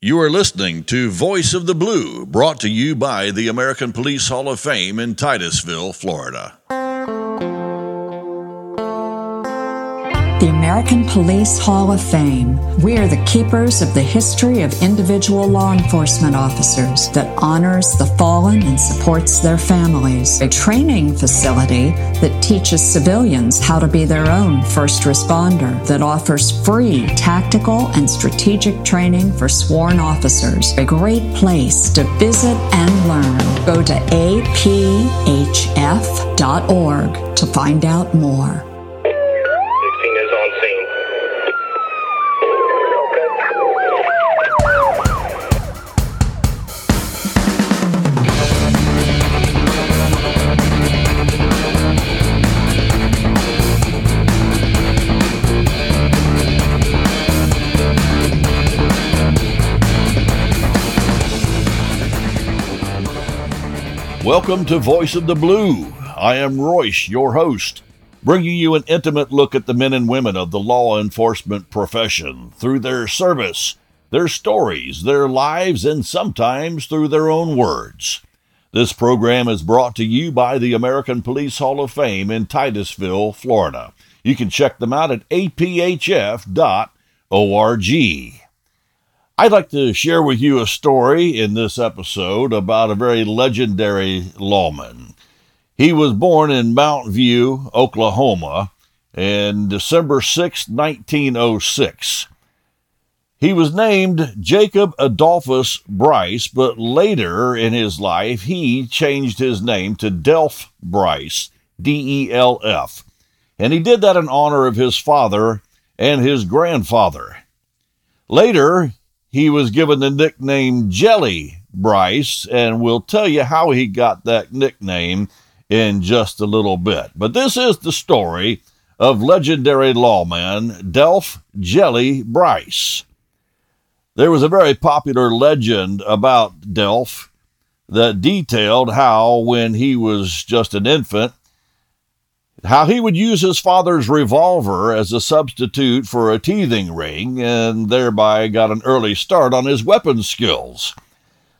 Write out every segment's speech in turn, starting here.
You are listening to Voice of the Blue, brought to you by the American Police Hall of Fame in Titusville, Florida. The American Police Hall of Fame. We are the keepers of the history of individual law enforcement officers that honors the fallen and supports their families. A training facility that teaches civilians how to be their own first responder, that offers free tactical and strategic training for sworn officers. A great place to visit and learn. Go to aphf.org to find out more. Welcome to Voice of the Blue. I am Royce, your host, bringing you an intimate look at the men and women of the law enforcement profession through their service, their stories, their lives, and sometimes through their own words. This program is brought to you by the American Police Hall of Fame in Titusville, Florida. You can check them out at aphf.org. I'd like to share with you a story in this episode about a very legendary lawman. He was born in Mount View, Oklahoma, in December 6, 1906. He was named Jacob Adolphus Bryce, but later in his life he changed his name to Delf Bryce, D E L F, and he did that in honor of his father and his grandfather. Later, he was given the nickname Jelly Bryce, and we'll tell you how he got that nickname in just a little bit. But this is the story of legendary lawman Delf Jelly Bryce. There was a very popular legend about Delf that detailed how, when he was just an infant, how he would use his father's revolver as a substitute for a teething ring and thereby got an early start on his weapon skills.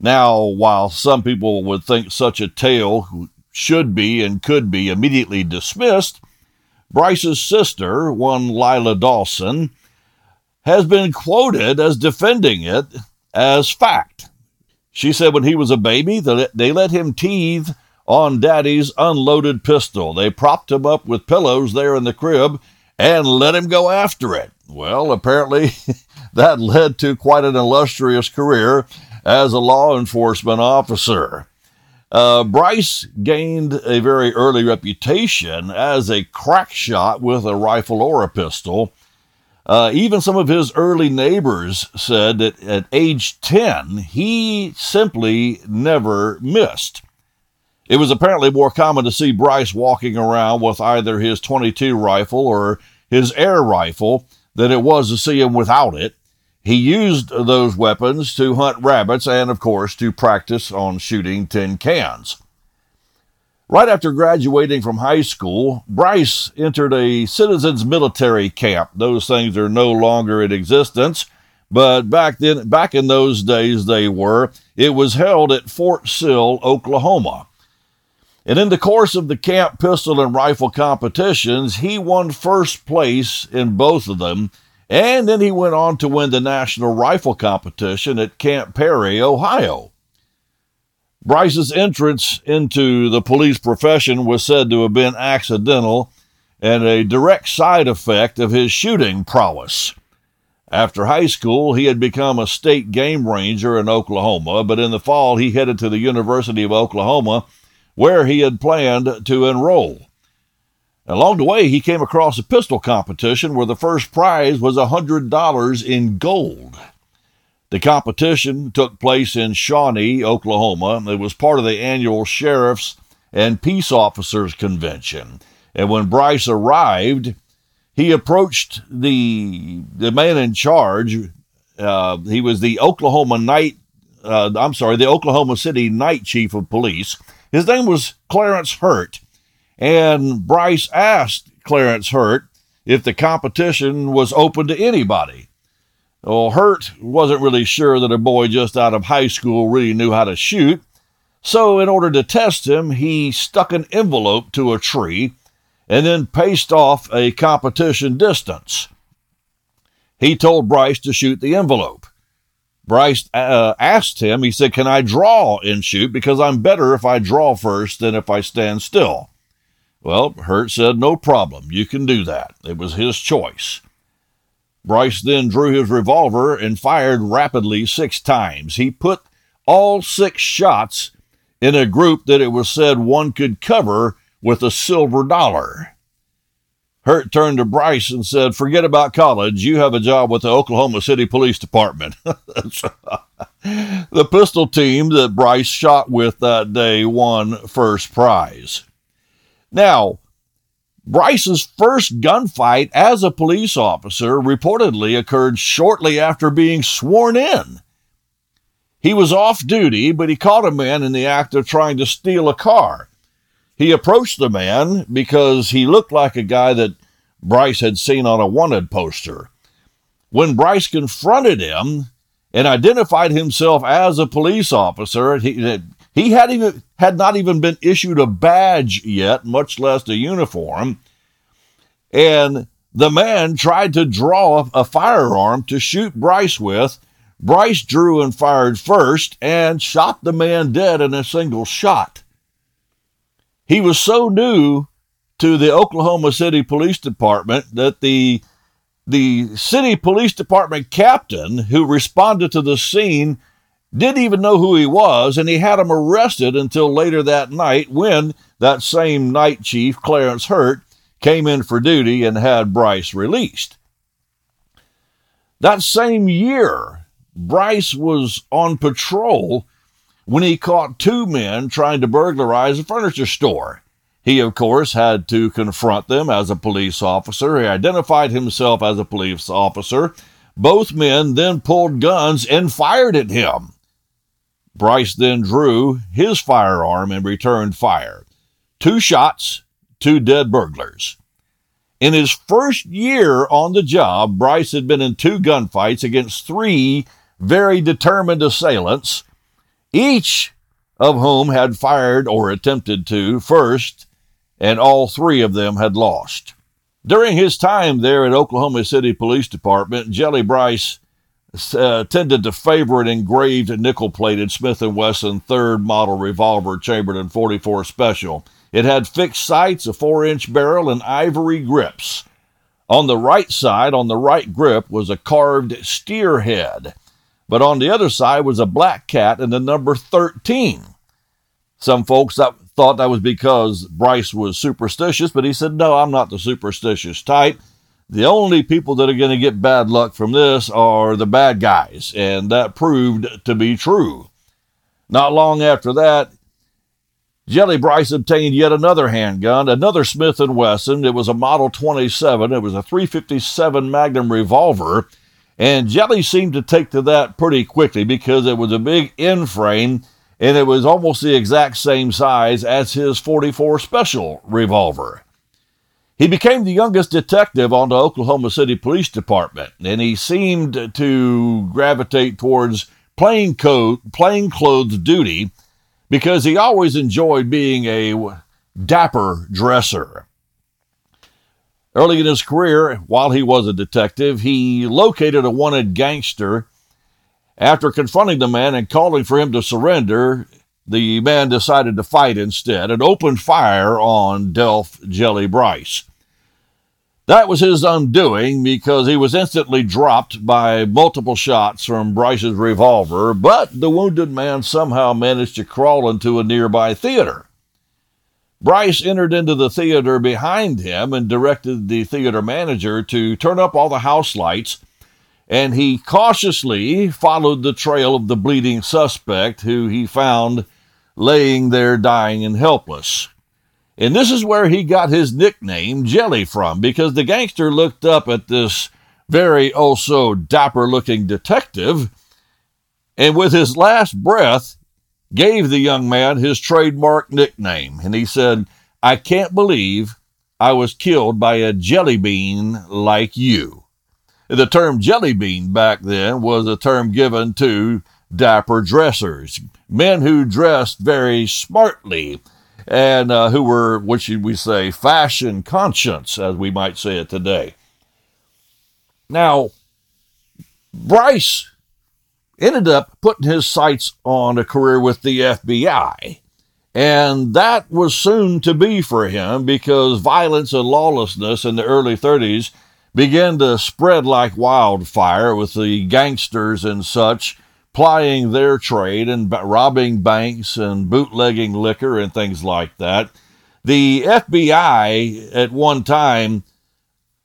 Now, while some people would think such a tale should be and could be immediately dismissed, Bryce's sister, one Lila Dawson, has been quoted as defending it as fact. She said when he was a baby, they let him teeth on Daddy's unloaded pistol. They propped him up with pillows there in the crib and let him go after it. Well, apparently that led to quite an illustrious career as a law enforcement officer. Uh, Bryce gained a very early reputation as a crack shot with a rifle or a pistol. Uh, even some of his early neighbors said that at age 10, he simply never missed. It was apparently more common to see Bryce walking around with either his 22 rifle or his air rifle than it was to see him without it. He used those weapons to hunt rabbits and, of course, to practice on shooting tin cans. Right after graduating from high school, Bryce entered a citizens military camp. Those things are no longer in existence, but back then, back in those days, they were. It was held at Fort Sill, Oklahoma. And in the course of the camp pistol and rifle competitions, he won first place in both of them. And then he went on to win the national rifle competition at Camp Perry, Ohio. Bryce's entrance into the police profession was said to have been accidental and a direct side effect of his shooting prowess. After high school, he had become a state game ranger in Oklahoma, but in the fall, he headed to the University of Oklahoma where he had planned to enroll. Along the way, he came across a pistol competition where the first prize was $100 in gold. The competition took place in Shawnee, Oklahoma. It was part of the annual Sheriff's and Peace Officers Convention. And when Bryce arrived, he approached the the man in charge. Uh, he was the Oklahoma night. Uh, I'm sorry, the Oklahoma City night chief of police, his name was Clarence Hurt, and Bryce asked Clarence Hurt if the competition was open to anybody. Well, Hurt wasn't really sure that a boy just out of high school really knew how to shoot, so in order to test him, he stuck an envelope to a tree and then paced off a competition distance. He told Bryce to shoot the envelope. Bryce uh, asked him, he said, Can I draw and shoot? Because I'm better if I draw first than if I stand still. Well, Hurt said, No problem. You can do that. It was his choice. Bryce then drew his revolver and fired rapidly six times. He put all six shots in a group that it was said one could cover with a silver dollar. Hurt turned to Bryce and said, Forget about college. You have a job with the Oklahoma City Police Department. the pistol team that Bryce shot with that day won first prize. Now, Bryce's first gunfight as a police officer reportedly occurred shortly after being sworn in. He was off duty, but he caught a man in the act of trying to steal a car. He approached the man because he looked like a guy that Bryce had seen on a wanted poster. When Bryce confronted him and identified himself as a police officer, he, he had, even, had not even been issued a badge yet, much less a uniform. And the man tried to draw a firearm to shoot Bryce with. Bryce drew and fired first and shot the man dead in a single shot. He was so new to the Oklahoma City Police Department that the the city police department captain who responded to the scene didn't even know who he was, and he had him arrested until later that night when that same night chief, Clarence Hurt, came in for duty and had Bryce released. That same year, Bryce was on patrol when he caught two men trying to burglarize a furniture store. He, of course, had to confront them as a police officer. He identified himself as a police officer. Both men then pulled guns and fired at him. Bryce then drew his firearm and returned fire. Two shots, two dead burglars. In his first year on the job, Bryce had been in two gunfights against three very determined assailants each of whom had fired or attempted to first, and all three of them had lost. During his time there at Oklahoma City Police Department, Jelly Bryce uh, tended to favor an engraved nickel-plated Smith & Wesson third model revolver chambered in 44 Special. It had fixed sights, a four-inch barrel, and ivory grips. On the right side, on the right grip, was a carved steer head but on the other side was a black cat and the number 13. Some folks thought that was because Bryce was superstitious, but he said, No, I'm not the superstitious type. The only people that are going to get bad luck from this are the bad guys, and that proved to be true. Not long after that, Jelly Bryce obtained yet another handgun, another Smith & Wesson. It was a Model 27. It was a 357 Magnum revolver and Jelly seemed to take to that pretty quickly because it was a big N frame and it was almost the exact same size as his 44 Special revolver. He became the youngest detective on the Oklahoma City Police Department, and he seemed to gravitate towards plain, code, plain clothes duty because he always enjoyed being a dapper dresser. Early in his career, while he was a detective, he located a wanted gangster. After confronting the man and calling for him to surrender, the man decided to fight instead and opened fire on Delf Jelly Bryce. That was his undoing because he was instantly dropped by multiple shots from Bryce's revolver, but the wounded man somehow managed to crawl into a nearby theater. Bryce entered into the theater behind him and directed the theater manager to turn up all the house lights, and he cautiously followed the trail of the bleeding suspect, who he found laying there dying and helpless. And this is where he got his nickname, Jelly, from, because the gangster looked up at this very also dapper looking detective, and with his last breath, gave the young man his trademark nickname, and he said, I can't believe I was killed by a jelly bean like you. The term jelly bean back then was a term given to dapper dressers, men who dressed very smartly and uh, who were, what should we say, fashion conscious, as we might say it today. Now, Bryce ended up putting his sights on a career with the FBI. And that was soon to be for him because violence and lawlessness in the early 30s began to spread like wildfire with the gangsters and such plying their trade and robbing banks and bootlegging liquor and things like that. The FBI at one time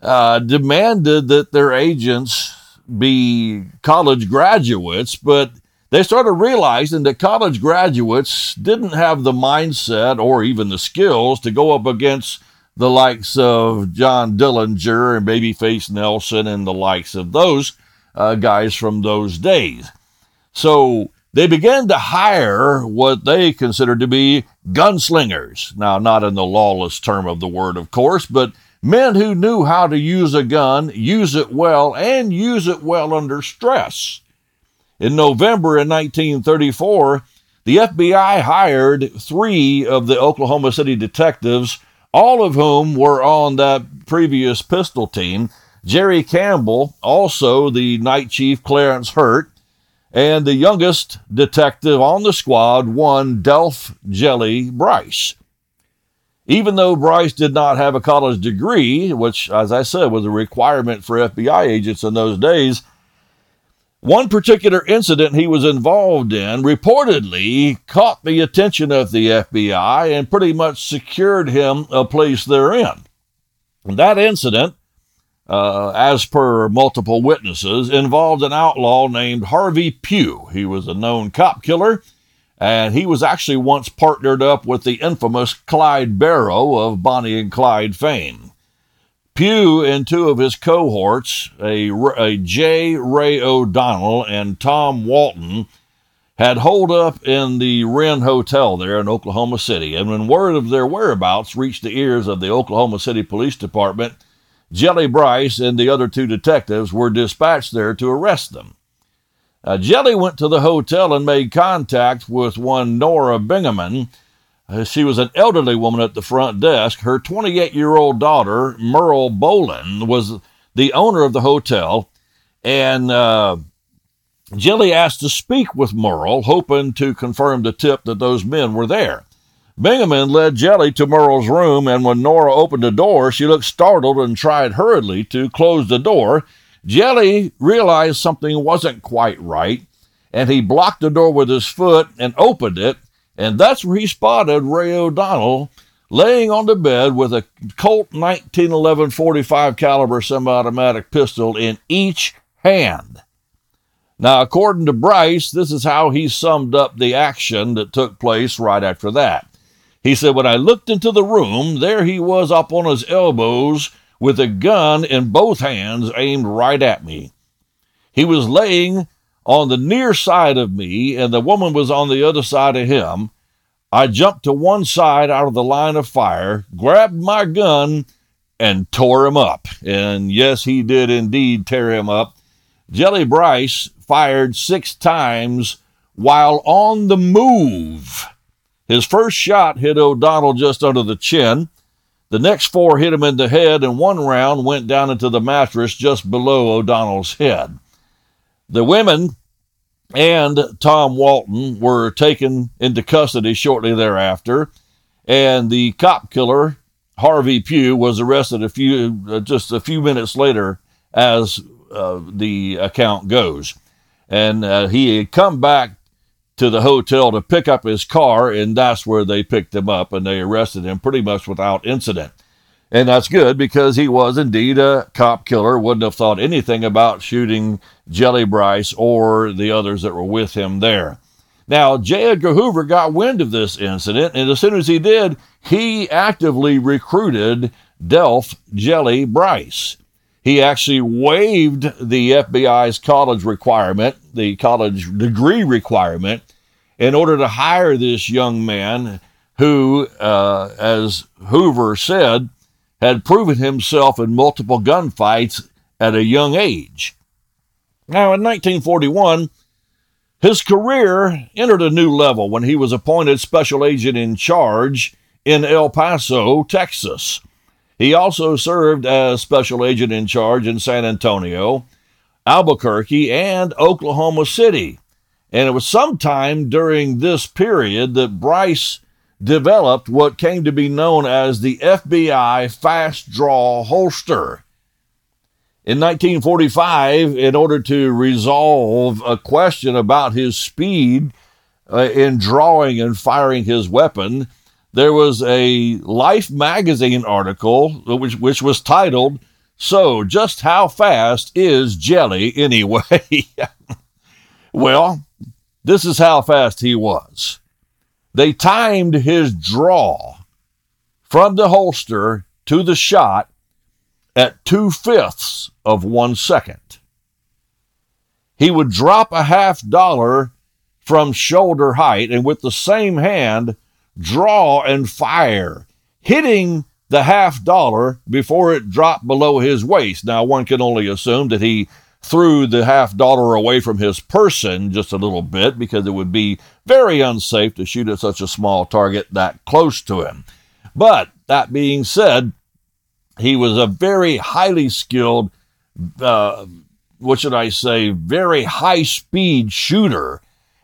uh, demanded that their agents be college graduates, but they started realizing that college graduates didn't have the mindset or even the skills to go up against the likes of John Dillinger and Babyface Nelson and the likes of those uh, guys from those days. So they began to hire what they considered to be gunslingers. Now, not in the lawless term of the word, of course, but men who knew how to use a gun, use it well, and use it well under stress. In November in 1934, the FBI hired three of the Oklahoma City detectives, all of whom were on that previous pistol team. Jerry Campbell, also the night chief Clarence Hurt, and the youngest detective on the squad, one Delf Jelly Bryce. Even though Bryce did not have a college degree, which, as I said, was a requirement for FBI agents in those days, one particular incident he was involved in reportedly caught the attention of the FBI and pretty much secured him a place therein. That incident uh, as per multiple witnesses, involved an outlaw named Harvey Pugh. He was a known cop killer, and he was actually once partnered up with the infamous Clyde Barrow of Bonnie and Clyde fame. Pugh and two of his cohorts, a, a J. Ray O'Donnell and Tom Walton, had holed up in the Wren Hotel there in Oklahoma City. And when word of their whereabouts reached the ears of the Oklahoma City Police Department, Jelly Bryce and the other two detectives were dispatched there to arrest them. Uh, Jelly went to the hotel and made contact with one Nora Bingaman. Uh, she was an elderly woman at the front desk. Her 28 year old daughter, Merle Bolin, was the owner of the hotel, and uh, Jelly asked to speak with Merle, hoping to confirm the tip that those men were there. Bingaman led Jelly to Merle's room, and when Nora opened the door, she looked startled and tried hurriedly to close the door. Jelly realized something wasn't quite right, and he blocked the door with his foot and opened it, and that's where he spotted Ray O'Donnell laying on the bed with a Colt 1911 45 caliber semi-automatic pistol in each hand. Now, according to Bryce, this is how he summed up the action that took place right after that. He said, When I looked into the room, there he was up on his elbows with a gun in both hands aimed right at me. He was laying on the near side of me, and the woman was on the other side of him. I jumped to one side out of the line of fire, grabbed my gun, and tore him up. And yes, he did indeed tear him up. Jelly Bryce fired six times while on the move. His first shot hit O'Donnell just under the chin. The next four hit him in the head, and one round went down into the mattress just below O'Donnell's head. The women and Tom Walton were taken into custody shortly thereafter, and the cop killer, Harvey Pugh, was arrested a few uh, just a few minutes later, as uh, the account goes. And uh, he had come back to the hotel to pick up his car, and that's where they picked him up and they arrested him pretty much without incident. And that's good because he was indeed a cop killer, wouldn't have thought anything about shooting Jelly Bryce or the others that were with him there. Now, J. Edgar Hoover got wind of this incident, and as soon as he did, he actively recruited Delf Jelly Bryce. He actually waived the FBI's college requirement, the college degree requirement, in order to hire this young man who, uh, as Hoover said, had proven himself in multiple gunfights at a young age. Now, in 1941, his career entered a new level when he was appointed special agent in charge in El Paso, Texas. He also served as special agent in charge in San Antonio, Albuquerque, and Oklahoma City. And it was sometime during this period that Bryce developed what came to be known as the FBI fast draw holster. In 1945, in order to resolve a question about his speed uh, in drawing and firing his weapon, there was a Life magazine article which, which was titled, So, Just How Fast is Jelly Anyway? well, this is how fast he was. They timed his draw from the holster to the shot at two fifths of one second. He would drop a half dollar from shoulder height and with the same hand draw and fire, hitting the half dollar before it dropped below his waist. Now, one can only assume that he threw the half dollar away from his person just a little bit because it would be very unsafe to shoot at such a small target that close to him. But that being said, he was a very highly skilled, uh, what should I say, very high speed shooter.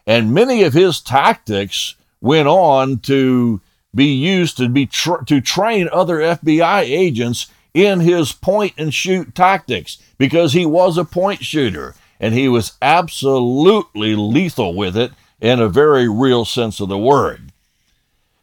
And many of his tactics went on to be used to be tra- to train other FBI agents in his point and shoot tactics because he was a point shooter and he was absolutely lethal with it in a very real sense of the word.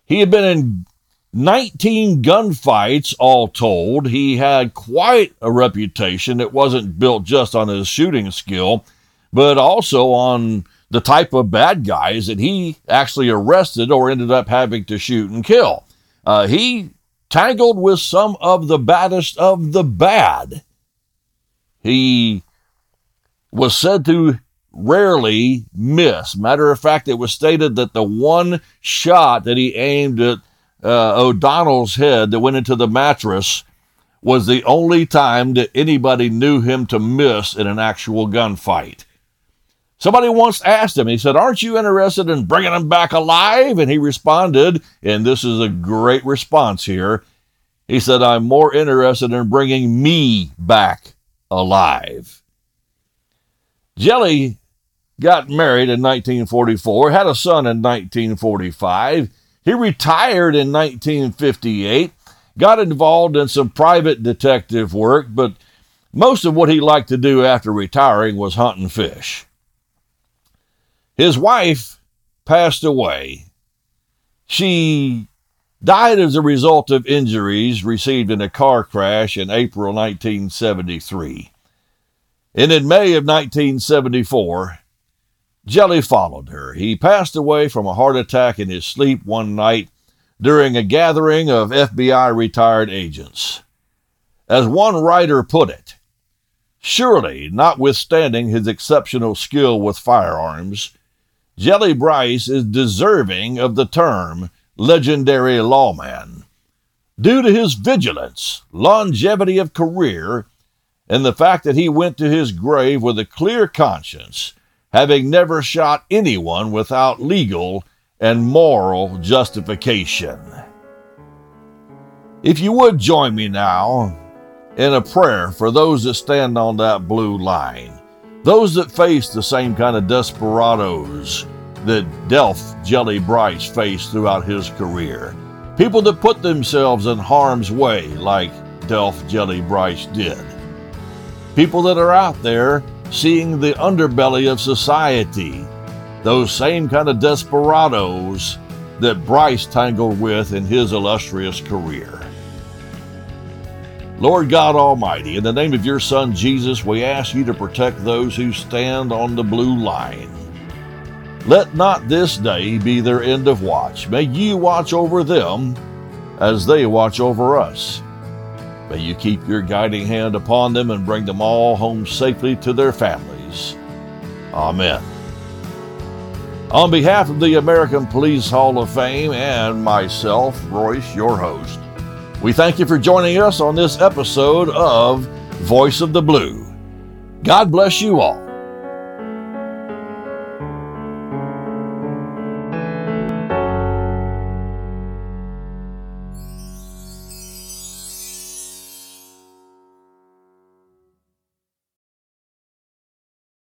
He had been in 19 gunfights all told. He had quite a reputation that wasn't built just on his shooting skill, but also on the type of bad guys that he actually arrested or ended up having to shoot and kill. Uh, he tangled with some of the baddest of the bad. He was said to rarely miss. Matter of fact, it was stated that the one shot that he aimed at uh, O'Donnell's head that went into the mattress was the only time that anybody knew him to miss in an actual gunfight. Somebody once asked him, he said, Aren't you interested in bringing him back alive? And he responded, and this is a great response here. He said, I'm more interested in bringing me back alive. Jelly got married in 1944, had a son in 1945. He retired in 1958, got involved in some private detective work, but most of what he liked to do after retiring was hunting fish. His wife passed away. She died as a result of injuries received in a car crash in April 1973. And in May of 1974, Jelly followed her. He passed away from a heart attack in his sleep one night during a gathering of FBI retired agents. As one writer put it, surely, notwithstanding his exceptional skill with firearms, Jelly Bryce is deserving of the term legendary lawman due to his vigilance, longevity of career, and the fact that he went to his grave with a clear conscience, having never shot anyone without legal and moral justification. If you would join me now in a prayer for those that stand on that blue line. Those that face the same kind of desperados that Delf Jelly Bryce faced throughout his career. People that put themselves in harm's way like Delf Jelly Bryce did. People that are out there seeing the underbelly of society. Those same kind of desperados that Bryce tangled with in his illustrious career. Lord God Almighty, in the name of your Son Jesus, we ask you to protect those who stand on the blue line. Let not this day be their end of watch. May you watch over them as they watch over us. May you keep your guiding hand upon them and bring them all home safely to their families. Amen. On behalf of the American Police Hall of Fame and myself, Royce, your host, we thank you for joining us on this episode of Voice of the Blue. God bless you all.